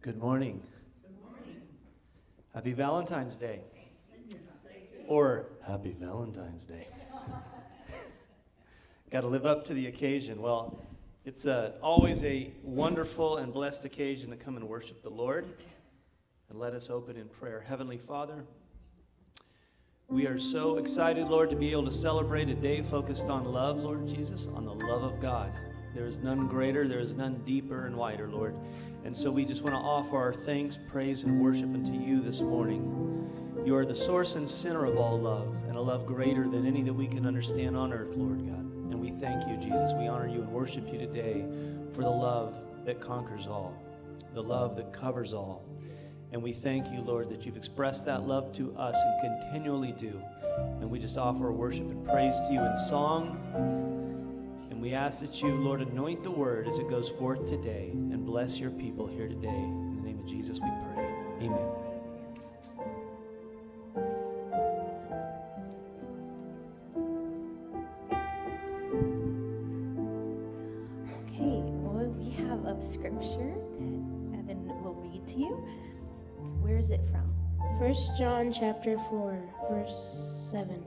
Good morning. Good morning. Happy Valentine's Day. Or Happy Valentine's Day. Got to live up to the occasion. Well, it's uh, always a wonderful and blessed occasion to come and worship the Lord. And let us open in prayer. Heavenly Father, we are so excited, Lord, to be able to celebrate a day focused on love, Lord Jesus, on the love of God. There is none greater, there is none deeper and wider, Lord. And so we just want to offer our thanks, praise, and worship unto you this morning. You are the source and center of all love, and a love greater than any that we can understand on earth, Lord God. And we thank you, Jesus. We honor you and worship you today for the love that conquers all, the love that covers all. And we thank you, Lord, that you've expressed that love to us and continually do. And we just offer our worship and praise to you in song. And we ask that you, Lord, anoint the word as it goes forth today and bless your people here today. In the name of Jesus we pray. Amen. Okay, well, we have a scripture that Evan will read to you. Where is it from? 1 John chapter 4, verse 7.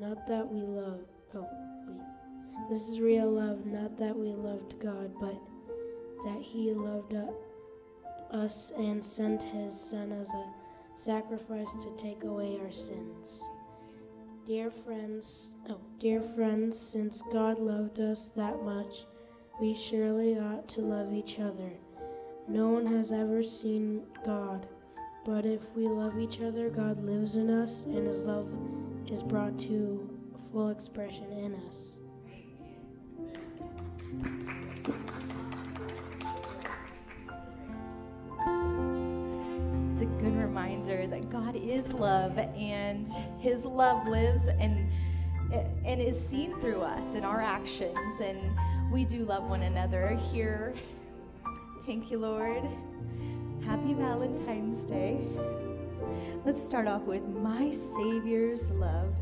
not that we love. Oh, wait. This is real love, not that we loved God, but that He loved us and sent His Son as a sacrifice to take away our sins. Dear friends, oh, dear friends, since God loved us that much, we surely ought to love each other. No one has ever seen God, but if we love each other, God lives in us, and His love is brought to full expression in us. It's a good reminder that God is love and his love lives and and is seen through us in our actions and we do love one another here. Thank you, Lord. Happy Valentine's Day. Let's start off with my Savior's love.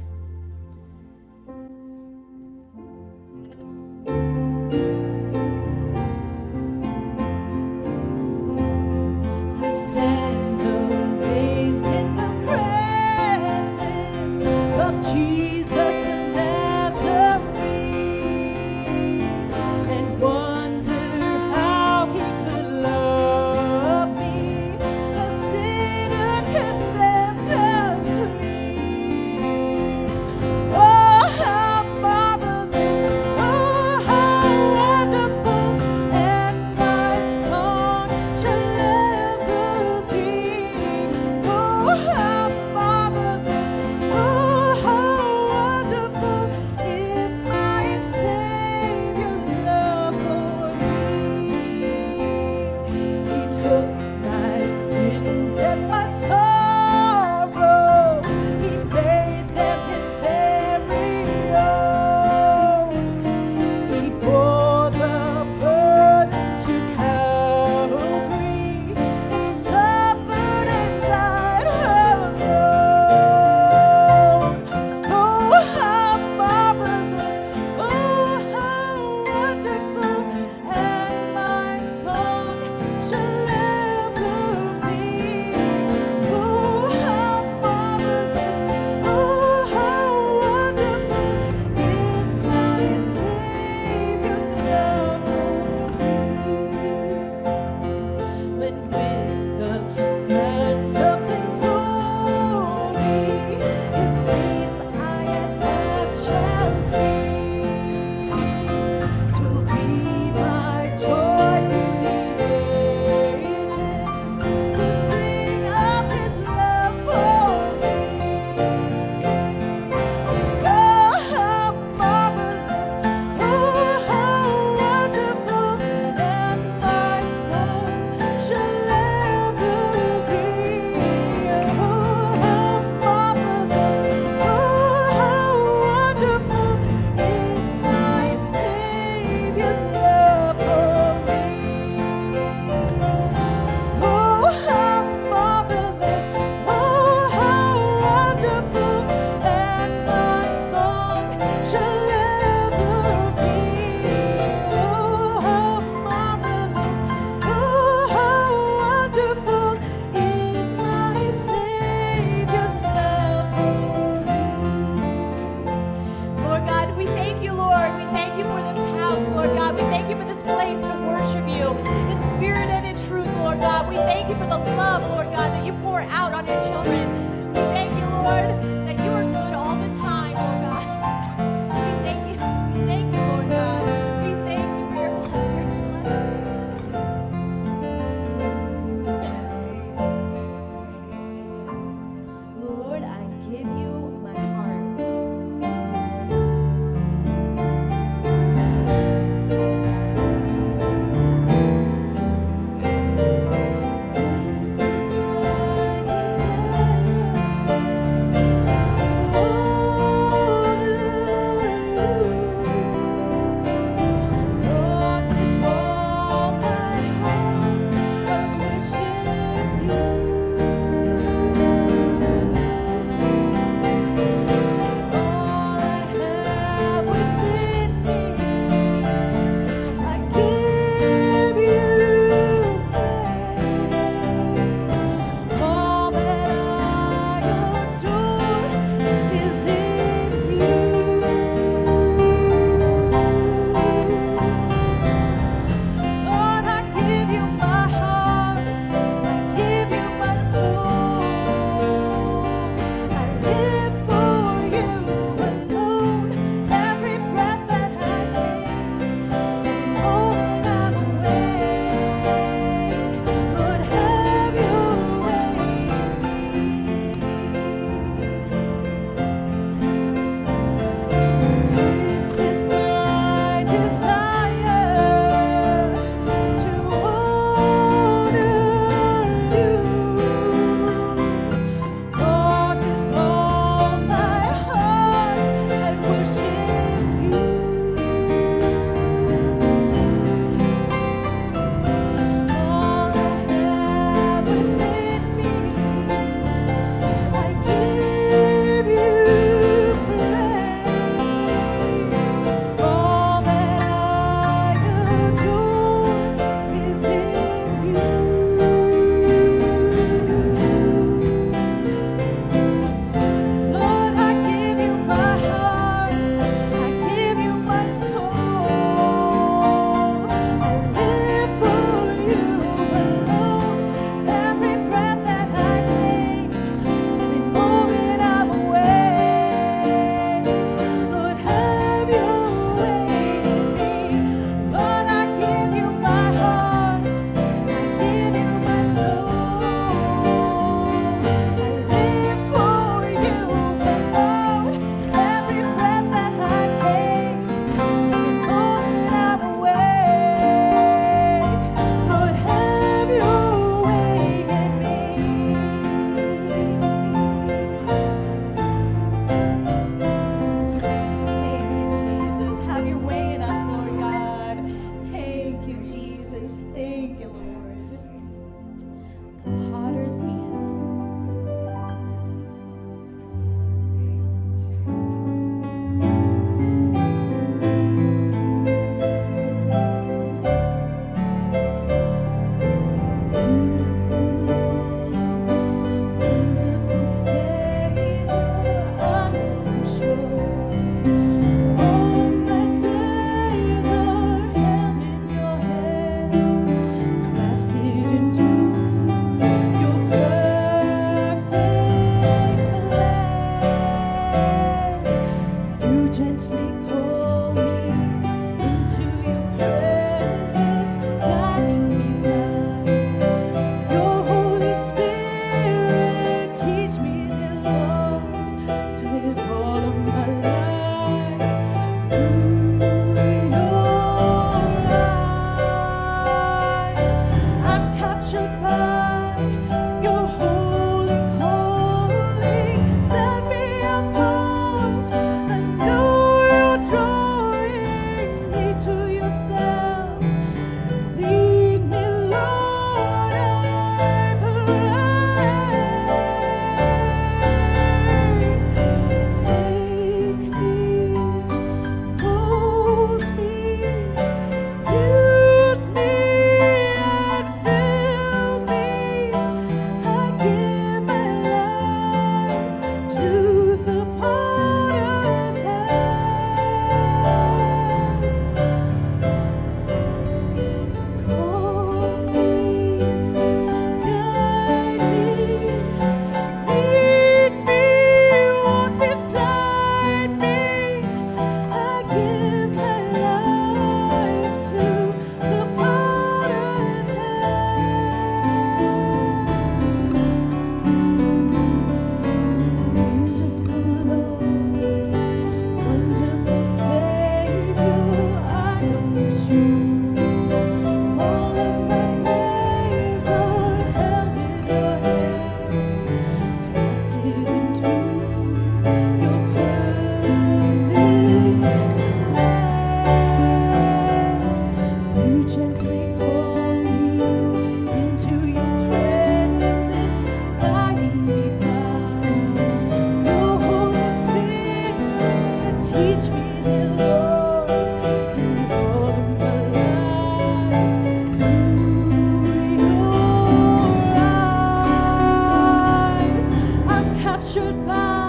captured by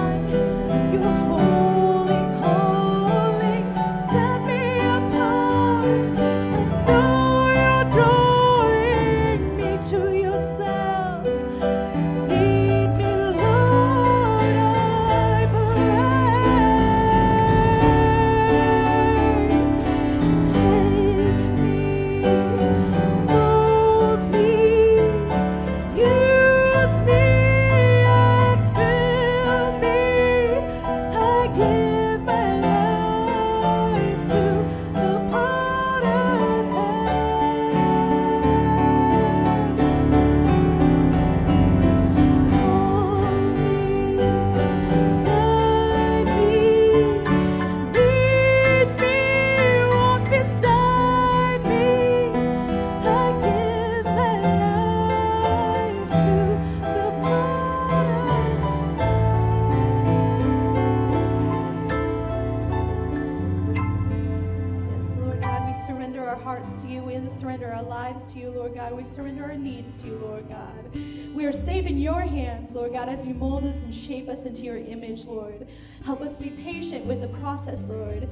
shape us into your image, Lord. Help us be patient with the process, Lord,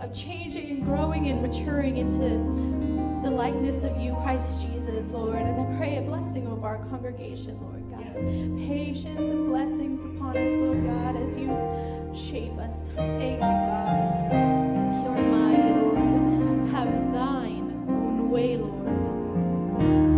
of changing and growing and maturing into the likeness of you, Christ Jesus, Lord. And I pray a blessing over our congregation, Lord God. Patience and blessings upon us, Lord God, as you shape us. Thank you, God. You're mighty, Lord. Have thine own way, Lord.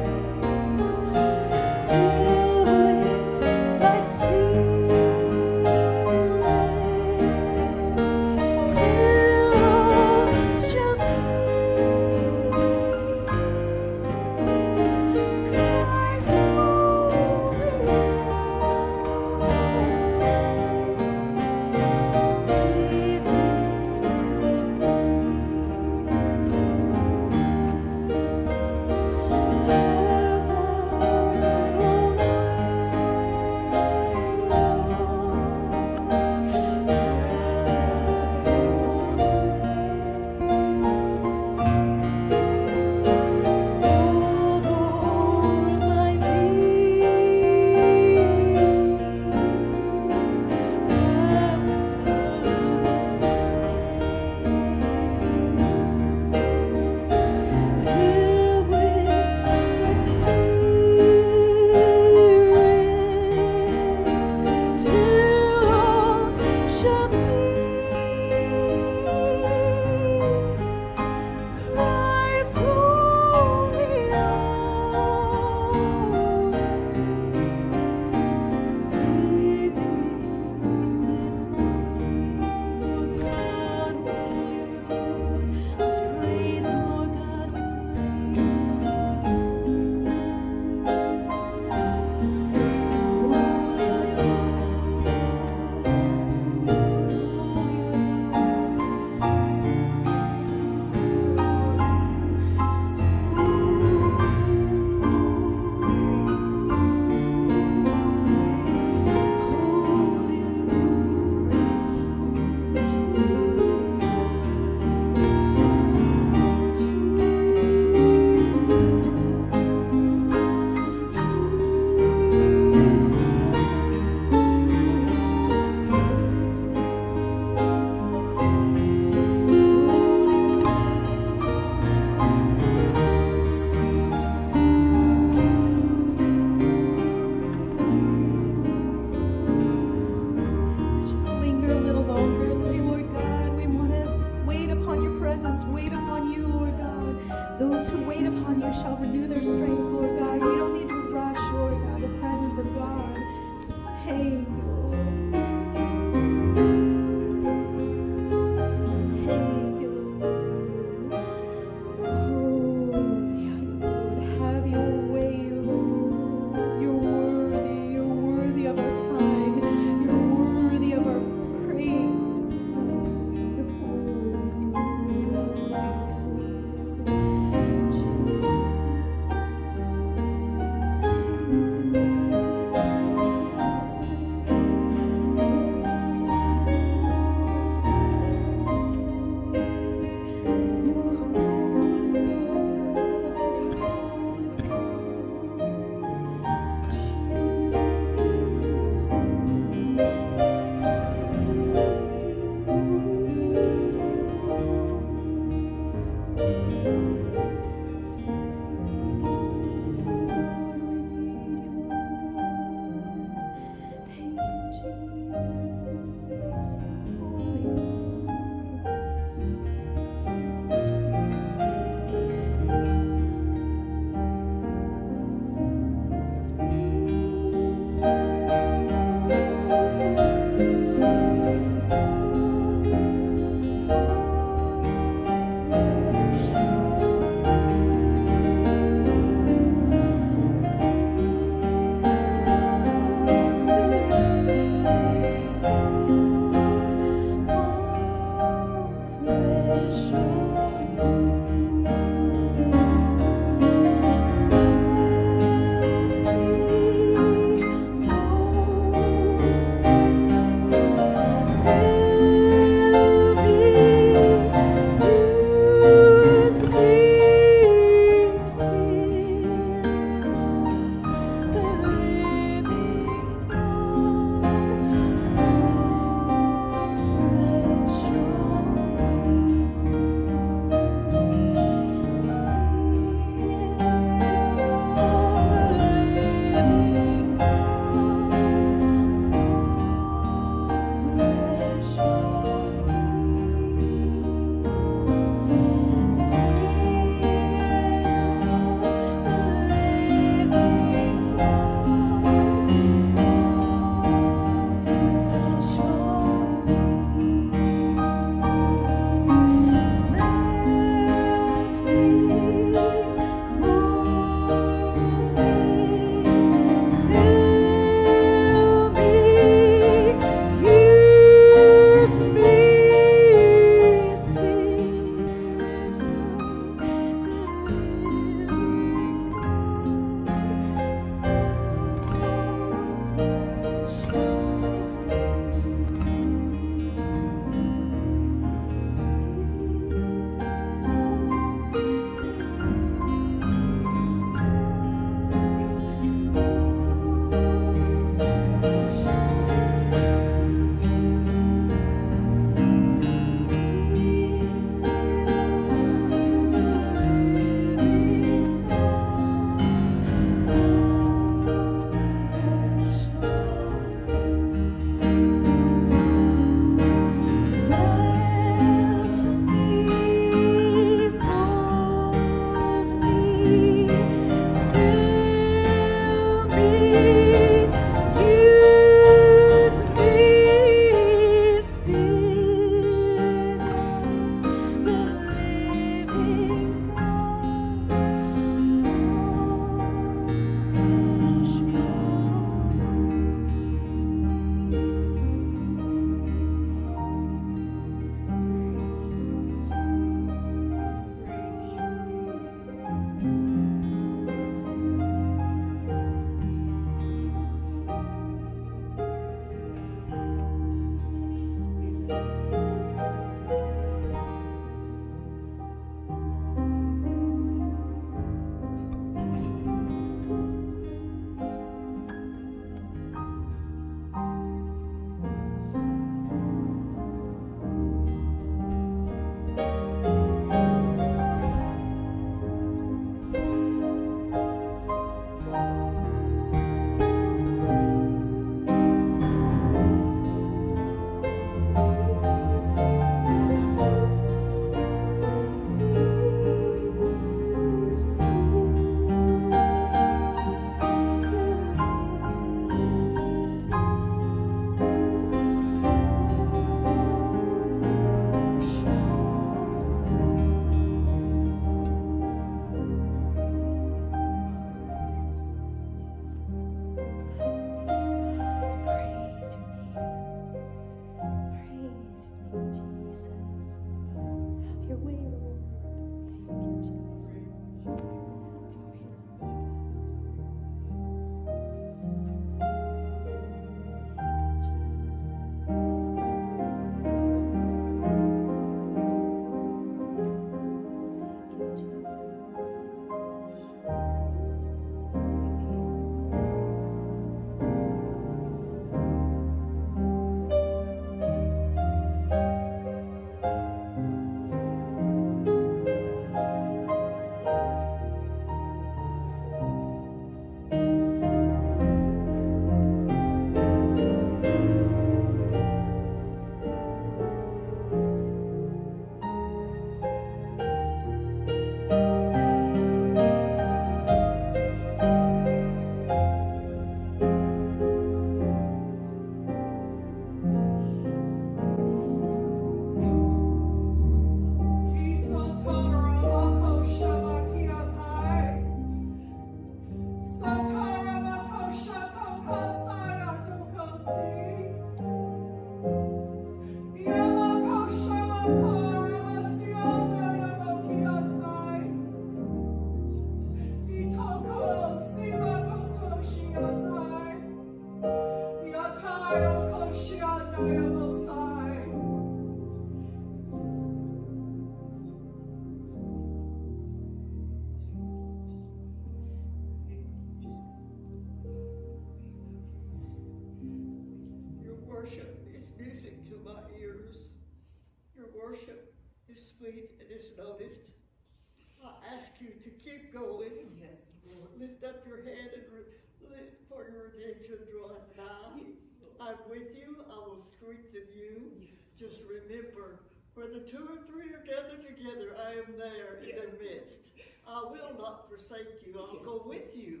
Strengthen you. Just remember, where the two or three are gathered together, I am there in their midst. I will not forsake you. I'll go with you.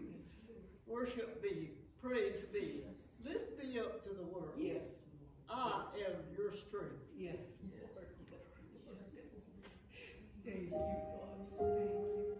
Worship me. Praise me. Lift me up to the world. Yes. I am your strength. Yes. Yes. Thank you, God. Thank you.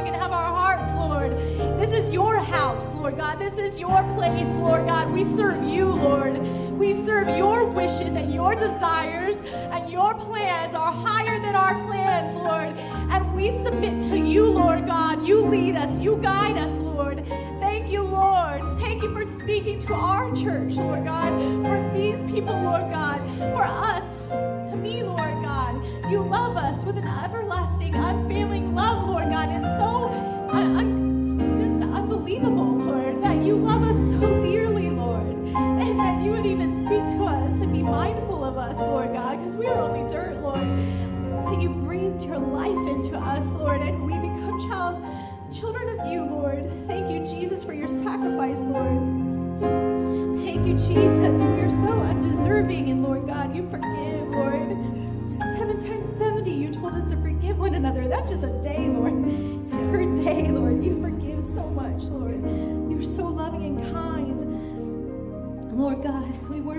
You can have our hearts, Lord. This is your house, Lord God. This is your place, Lord God. We serve you, Lord. We serve your wishes and your desires, and your plans are higher than our plans, Lord. And we submit to you, Lord God. You lead us, you guide us, Lord. Thank you, Lord. Thank you for speaking to our church, Lord God, for these people, Lord God, for us, to me, Lord God. You love us with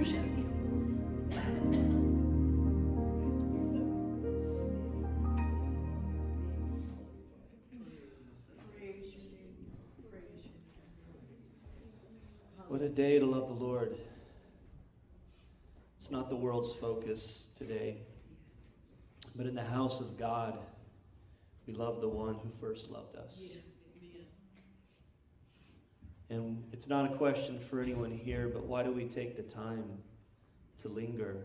worship you. What a day to love the Lord. It's not the world's focus today, but in the house of God, we love the one who first loved us. And it's not a question for anyone here, but why do we take the time to linger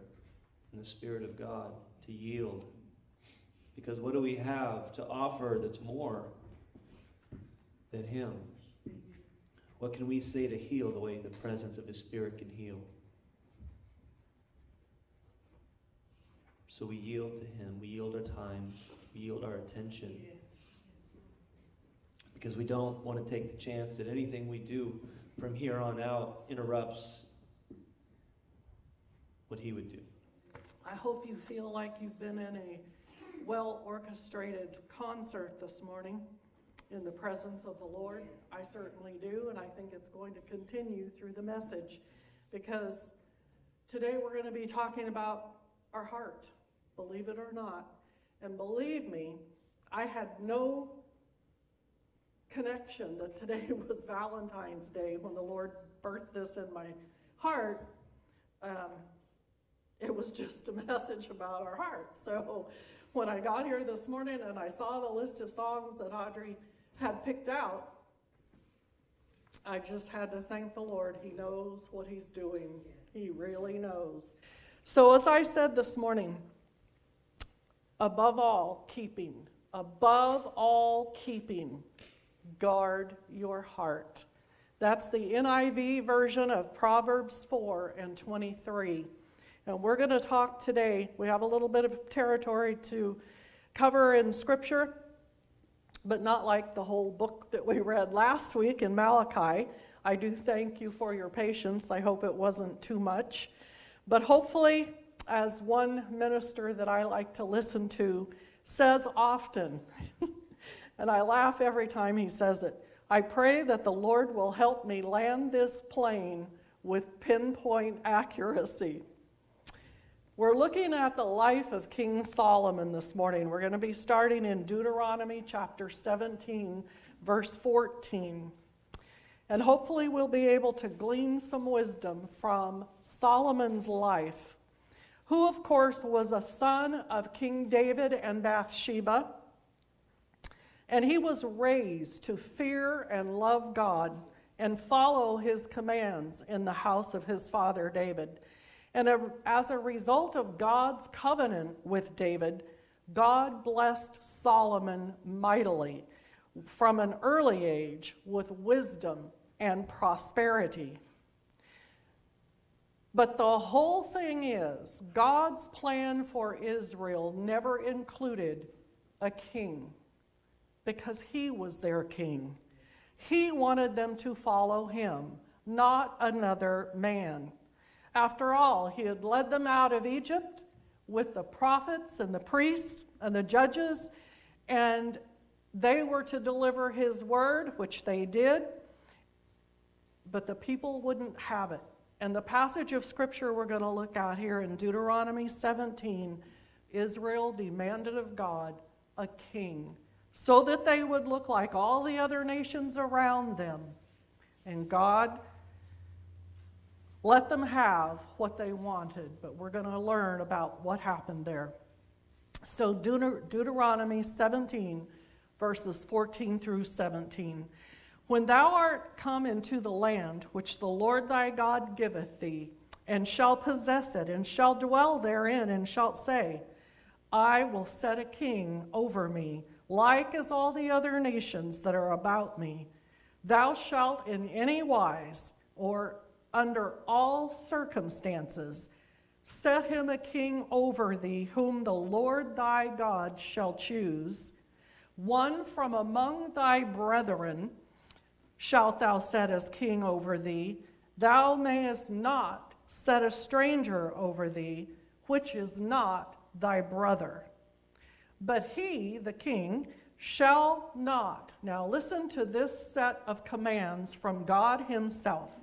in the Spirit of God, to yield? Because what do we have to offer that's more than Him? What can we say to heal the way the presence of His Spirit can heal? So we yield to Him, we yield our time, we yield our attention. Because we don't want to take the chance that anything we do from here on out interrupts what He would do. I hope you feel like you've been in a well orchestrated concert this morning in the presence of the Lord. I certainly do, and I think it's going to continue through the message because today we're going to be talking about our heart, believe it or not. And believe me, I had no connection that today was Valentine's Day when the Lord birthed this in my heart. Um, it was just a message about our heart. So when I got here this morning and I saw the list of songs that Audrey had picked out, I just had to thank the Lord. He knows what He's doing, He really knows. So, as I said this morning, above all, keeping, above all, keeping, guard your heart. That's the NIV version of Proverbs 4 and 23. And we're going to talk today. We have a little bit of territory to cover in Scripture but not like the whole book that we read last week in Malachi. I do thank you for your patience. I hope it wasn't too much. But hopefully, as one minister that I like to listen to says often, and I laugh every time he says it, I pray that the Lord will help me land this plane with pinpoint accuracy. We're looking at the life of King Solomon this morning. We're going to be starting in Deuteronomy chapter 17, verse 14. And hopefully, we'll be able to glean some wisdom from Solomon's life, who, of course, was a son of King David and Bathsheba. And he was raised to fear and love God and follow his commands in the house of his father David. And as a result of God's covenant with David, God blessed Solomon mightily from an early age with wisdom and prosperity. But the whole thing is, God's plan for Israel never included a king because he was their king. He wanted them to follow him, not another man. After all, he had led them out of Egypt with the prophets and the priests and the judges, and they were to deliver his word, which they did, but the people wouldn't have it. And the passage of scripture we're going to look at here in Deuteronomy 17 Israel demanded of God a king so that they would look like all the other nations around them. And God let them have what they wanted, but we're going to learn about what happened there. So, Deut- Deuteronomy 17, verses 14 through 17. When thou art come into the land which the Lord thy God giveth thee, and shall possess it, and shall dwell therein, and shalt say, I will set a king over me, like as all the other nations that are about me. Thou shalt in any wise, or under all circumstances. Set him a king over thee, whom the Lord thy God shall choose. One from among thy brethren shalt thou set as king over thee. Thou mayest not set a stranger over thee, which is not thy brother. But he, the king, shall not. Now listen to this set of commands from God Himself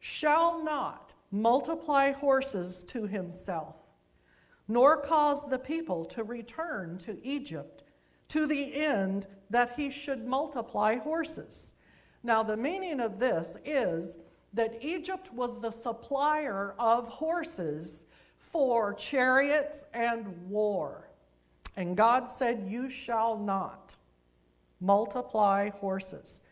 shall not multiply horses to himself, nor cause the people to return to Egypt to the end that he should multiply horses. Now, the meaning of this is that Egypt was the supplier of horses for chariots and war. And God said, You shall not multiply horses.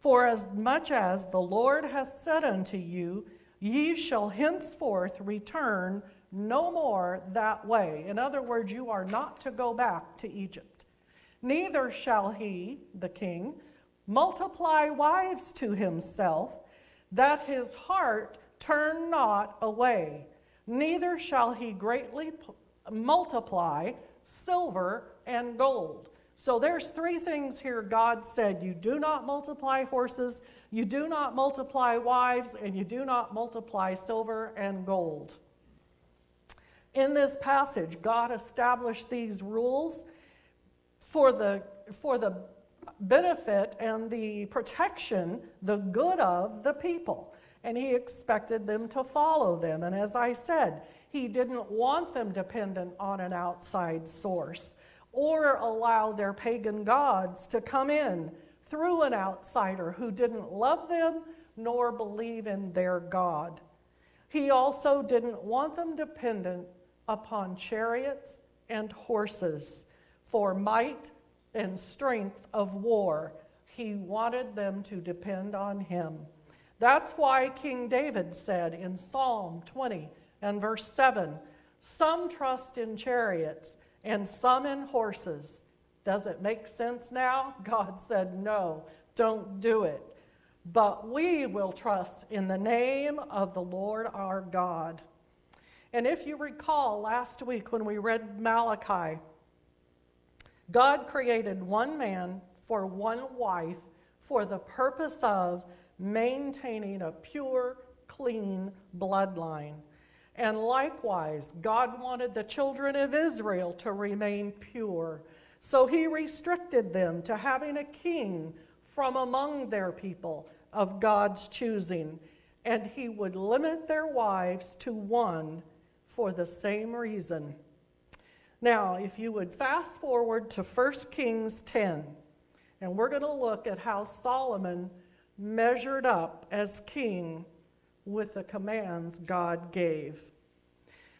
For as much as the Lord hath said unto you, ye shall henceforth return no more that way. In other words, you are not to go back to Egypt. Neither shall he, the king, multiply wives to himself, that his heart turn not away. Neither shall he greatly multiply silver and gold. So there's three things here God said you do not multiply horses, you do not multiply wives, and you do not multiply silver and gold. In this passage, God established these rules for the, for the benefit and the protection, the good of the people. And he expected them to follow them. And as I said, he didn't want them dependent on an outside source or allow their pagan gods to come in through an outsider who didn't love them nor believe in their God. He also didn't want them dependent upon chariots and horses for might and strength of war. He wanted them to depend on him. That's why King David said in Psalm 20 and verse 7 Some trust in chariots and some in horses. Does it make sense now? God said, No, don't do it. But we will trust in the name of the Lord our God. And if you recall last week when we read Malachi, God created one man for one wife for the purpose of maintaining a pure, clean bloodline. And likewise, God wanted the children of Israel to remain pure. So he restricted them to having a king from among their people of God's choosing. And he would limit their wives to one for the same reason. Now, if you would fast forward to 1 Kings 10, and we're going to look at how Solomon measured up as king with the commands God gave.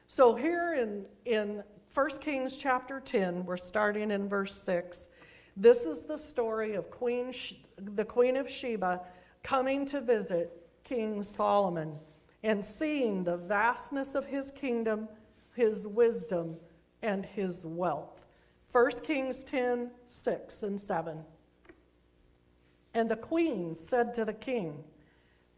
So here in, in 1 Kings chapter 10, we're starting in verse 6. This is the story of Queen, the Queen of Sheba coming to visit King Solomon and seeing the vastness of his kingdom, his wisdom, and his wealth. 1 Kings 10 6 and 7. And the queen said to the king,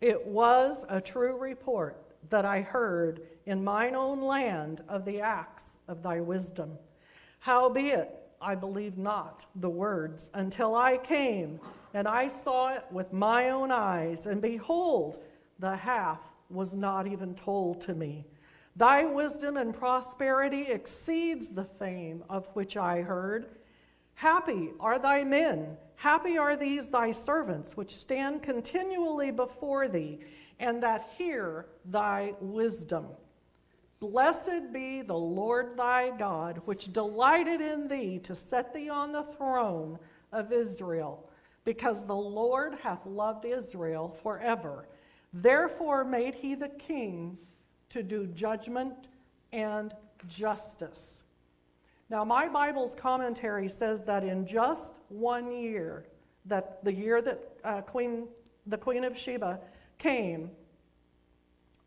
It was a true report that I heard in mine own land of the acts of thy wisdom. Howbeit, I believed not the words until I came and I saw it with my own eyes, and behold, the half was not even told to me. Thy wisdom and prosperity exceeds the fame of which I heard. Happy are thy men, happy are these thy servants, which stand continually before thee, and that hear thy wisdom. Blessed be the Lord thy God, which delighted in thee to set thee on the throne of Israel, because the Lord hath loved Israel forever. Therefore made he the king to do judgment and justice. Now, my Bible's commentary says that in just one year, that the year that uh, Queen, the Queen of Sheba came,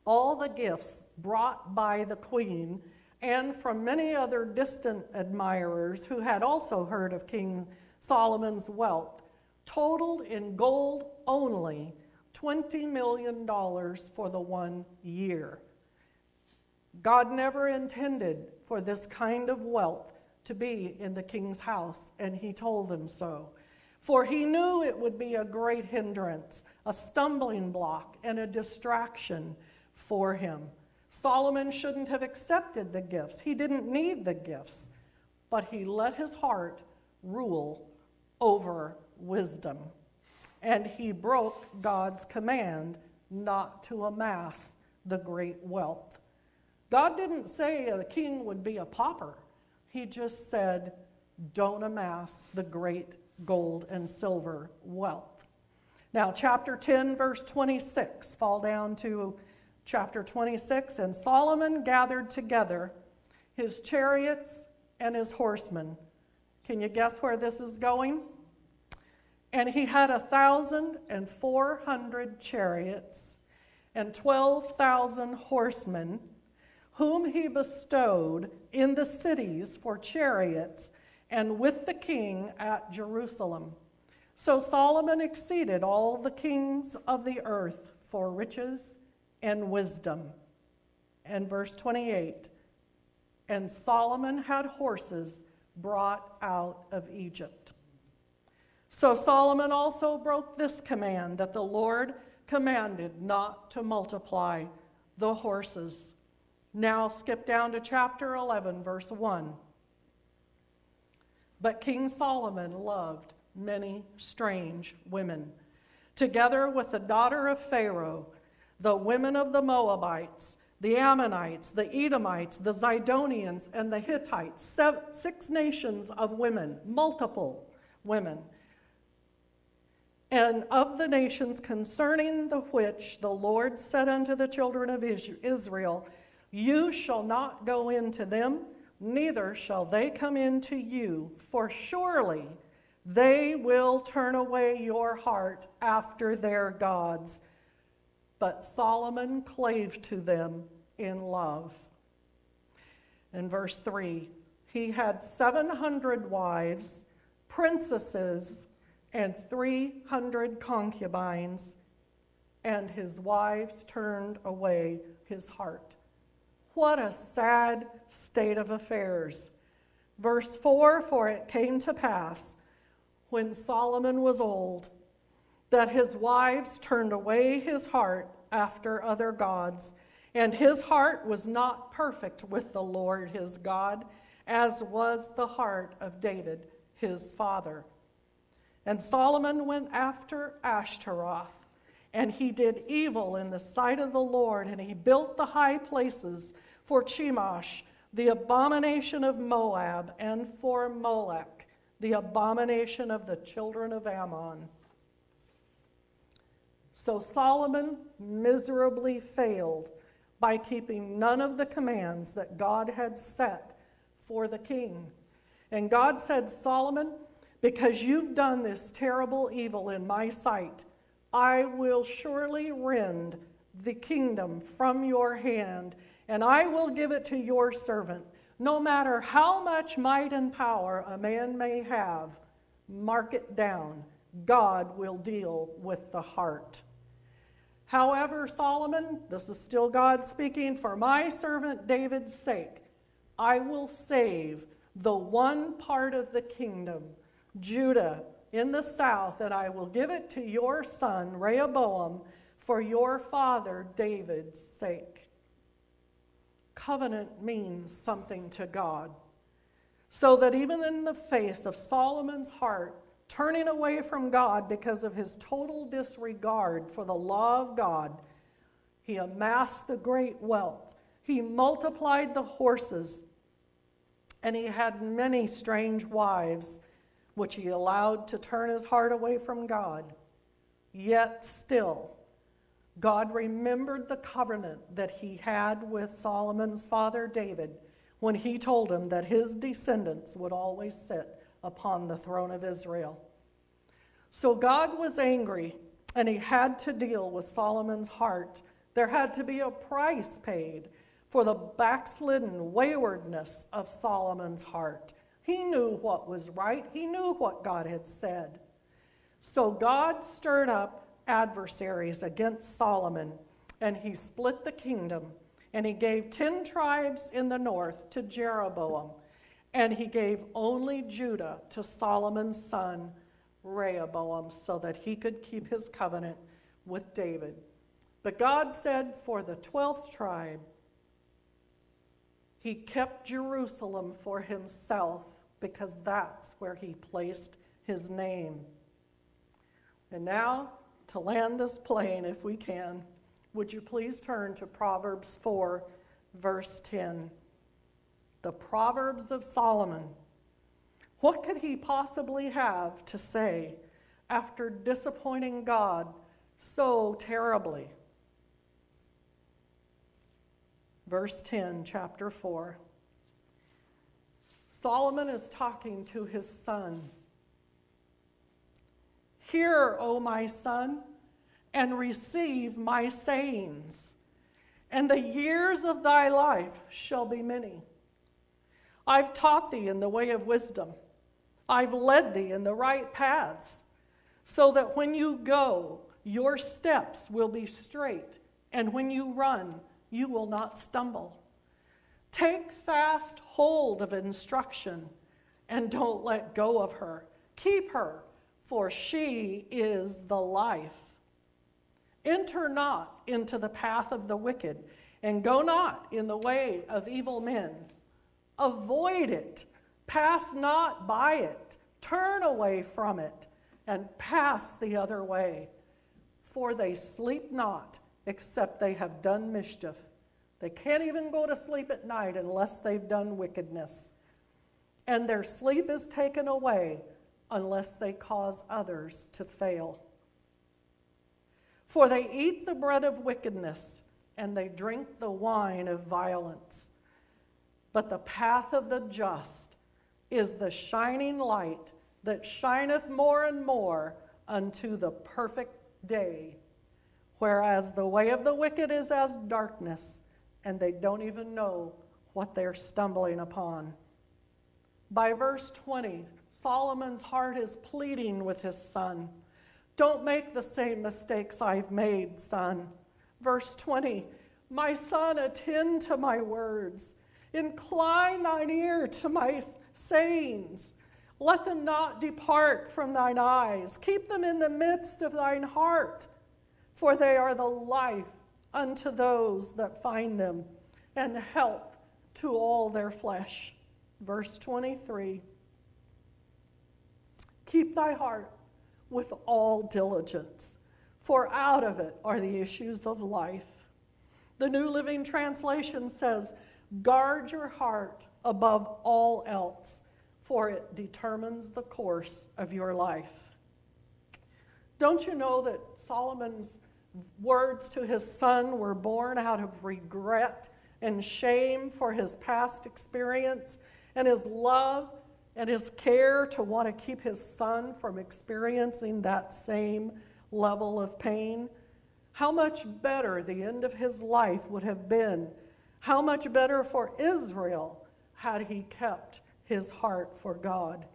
all the gifts brought by the Queen and from many other distant admirers who had also heard of King Solomon's wealth totaled in gold only $20 million for the one year. God never intended for this kind of wealth to be in the king's house, and he told them so. For he knew it would be a great hindrance, a stumbling block, and a distraction for him. Solomon shouldn't have accepted the gifts. He didn't need the gifts, but he let his heart rule over wisdom. And he broke God's command not to amass the great wealth. God didn't say a king would be a pauper, He just said, don't amass the great gold and silver wealth. Now, chapter 10, verse 26, fall down to chapter 26. And Solomon gathered together his chariots and his horsemen. Can you guess where this is going? And he had a thousand and four hundred chariots and twelve thousand horsemen, whom he bestowed in the cities for chariots and with the king at Jerusalem. So Solomon exceeded all the kings of the earth for riches and wisdom. And verse 28 And Solomon had horses brought out of Egypt. So Solomon also broke this command that the Lord commanded not to multiply the horses. Now skip down to chapter 11, verse 1. But King Solomon loved many strange women, together with the daughter of Pharaoh, the women of the Moabites, the Ammonites, the Edomites, the Zidonians, and the Hittites, seven, six nations of women, multiple women. And of the nations concerning the which the Lord said unto the children of Israel, You shall not go into them, neither shall they come into you, for surely they will turn away your heart after their gods. But Solomon clave to them in love. In verse 3, he had 700 wives, princesses, and 300 concubines, and his wives turned away his heart. What a sad state of affairs. Verse 4 For it came to pass, when Solomon was old, that his wives turned away his heart after other gods, and his heart was not perfect with the Lord his God, as was the heart of David his father. And Solomon went after Ashtaroth and he did evil in the sight of the Lord, and he built the high places for Chemosh, the abomination of Moab, and for Molech, the abomination of the children of Ammon. So Solomon miserably failed by keeping none of the commands that God had set for the king. And God said, Solomon, because you've done this terrible evil in my sight, I will surely rend the kingdom from your hand, and I will give it to your servant. No matter how much might and power a man may have, mark it down. God will deal with the heart. However, Solomon, this is still God speaking, for my servant David's sake, I will save the one part of the kingdom, Judah, in the south, and I will give it to your son, Rehoboam, for your father David's sake. Covenant means something to God. So that even in the face of Solomon's heart turning away from God because of his total disregard for the law of God, he amassed the great wealth. He multiplied the horses, and he had many strange wives which he allowed to turn his heart away from God. Yet still, God remembered the covenant that he had with Solomon's father David when he told him that his descendants would always sit upon the throne of Israel. So God was angry and he had to deal with Solomon's heart. There had to be a price paid for the backslidden waywardness of Solomon's heart. He knew what was right, he knew what God had said. So God stirred up adversaries against Solomon, and he split the kingdom, and he gave 10 tribes in the north to Jeroboam, and he gave only Judah to Solomon's son, Rehoboam, so that he could keep his covenant with David. But God said, For the 12th tribe, he kept Jerusalem for himself because that's where he placed his name. And now, to land this plane, if we can, would you please turn to Proverbs 4, verse 10? The Proverbs of Solomon. What could he possibly have to say after disappointing God so terribly? Verse 10, chapter 4. Solomon is talking to his son. Hear, O my son, and receive my sayings, and the years of thy life shall be many. I've taught thee in the way of wisdom, I've led thee in the right paths, so that when you go, your steps will be straight, and when you run, you will not stumble. Take fast hold of instruction and don't let go of her. Keep her, for she is the life. Enter not into the path of the wicked, and go not in the way of evil men. Avoid it, pass not by it, turn away from it, and pass the other way. For they sleep not, except they have done mischief. They can't even go to sleep at night unless they've done wickedness. And their sleep is taken away unless they cause others to fail. For they eat the bread of wickedness, and they drink the wine of violence. But the path of the just is the shining light that shineth more and more unto the perfect day. Whereas the way of the wicked is as darkness, and they don't even know what they're stumbling upon. By verse 20, Solomon's heart is pleading with his son. Don't make the same mistakes I've made, son. Verse 20 My son, attend to my words, incline thine ear to my sayings. Let them not depart from thine eyes. Keep them in the midst of thine heart, for they are the life unto those that find them, and health to all their flesh. Verse 23 Keep thy heart with all diligence, for out of it are the issues of life. The New Living Translation says, Guard your heart above all else, for it determines the course of your life. Don't you know that Solomon's words to his son were born out of regret and shame for his past experience and his love and his care to want to keep his son from experiencing that same level of pain. How much better the end of his life would have been. How much better for Israel had he kept his heart for God.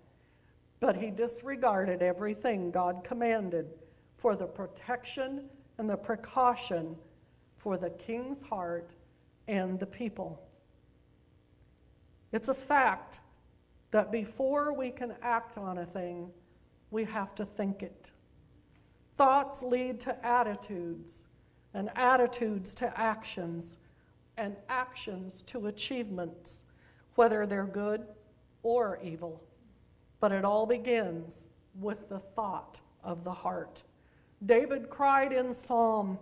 But he disregarded everything God commanded for the protection and the precaution for the king's heart and the people. It's a fact that before we can act on a thing, we have to think it. Thoughts lead to attitudes, and attitudes to actions, and actions to achievements, whether they're good or evil. But it all begins with the thought of the heart. David cried in Psalm,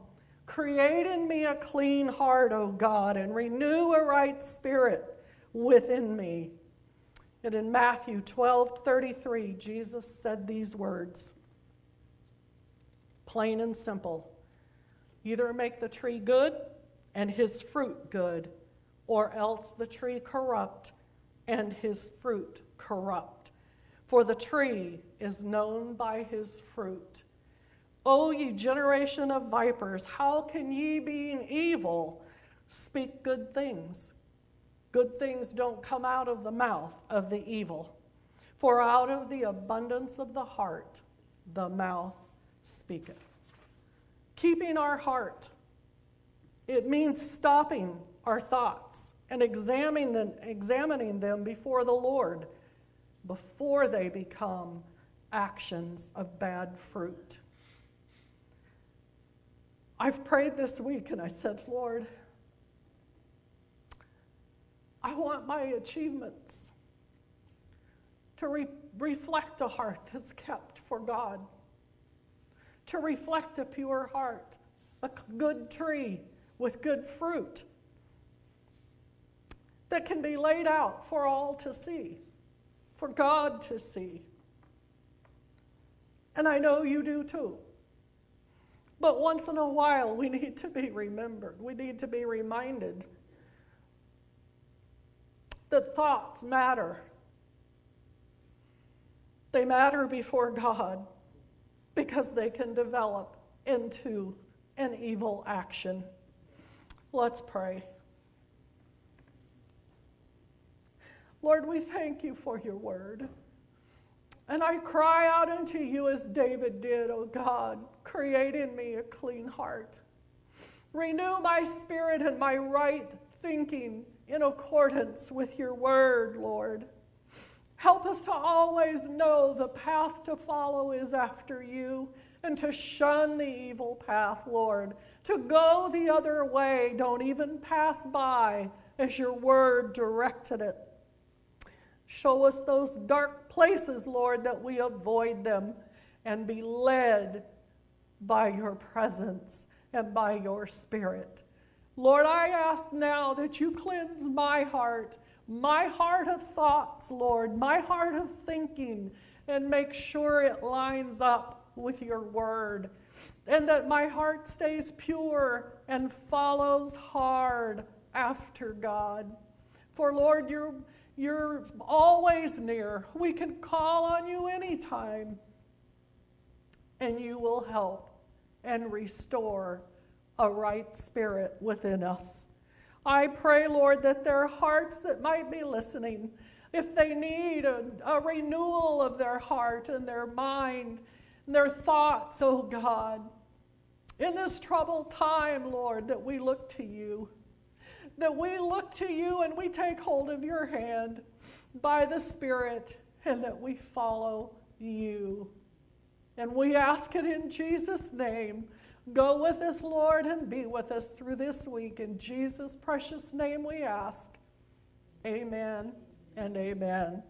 Create in me a clean heart, O God, and renew a right spirit within me. And in Matthew 12 33, Jesus said these words plain and simple either make the tree good and his fruit good, or else the tree corrupt and his fruit corrupt. For the tree is known by his fruit. O ye generation of vipers, how can ye, being evil, speak good things? Good things don't come out of the mouth of the evil. For out of the abundance of the heart, the mouth speaketh. Keeping our heart, it means stopping our thoughts and examining them, examining them before the Lord before they become actions of bad fruit. I've prayed this week and I said, Lord, I want my achievements to re- reflect a heart that's kept for God, to reflect a pure heart a good tree with good fruit that can be laid out for all to see, for God to see. And I know you do too. But once in a while, we need to be remembered. We need to be reminded that thoughts matter. They matter before God because they can develop into an evil action. Let's pray. Lord, we thank you for your word. And I cry out unto you as David did, O God, create in me a clean heart. Renew my spirit and my right thinking in accordance with your word, Lord. Help us to always know the path to follow is after you and to shun the evil path, Lord. To go the other way, don't even pass by as your word directed it. Show us those dark places, Lord, that we avoid them and be led by your presence and by your spirit. Lord, I ask now that you cleanse my heart, my heart of thoughts, Lord, my heart of thinking, and make sure it lines up with your word. And that my heart stays pure and follows hard after God. For Lord, you're, you're always near. We can call on you anytime, and you will help and restore a right spirit within us. I pray, Lord, that their hearts that might be listening, if they need a, a renewal of their heart and their mind and their thoughts, oh God, in this troubled time, Lord, that we look to you, that we look to you and we take hold of your hand by the Spirit and that we follow you. And we ask it in Jesus' name. Go with us, Lord, and be with us through this week. In Jesus' precious name we ask. Amen and amen.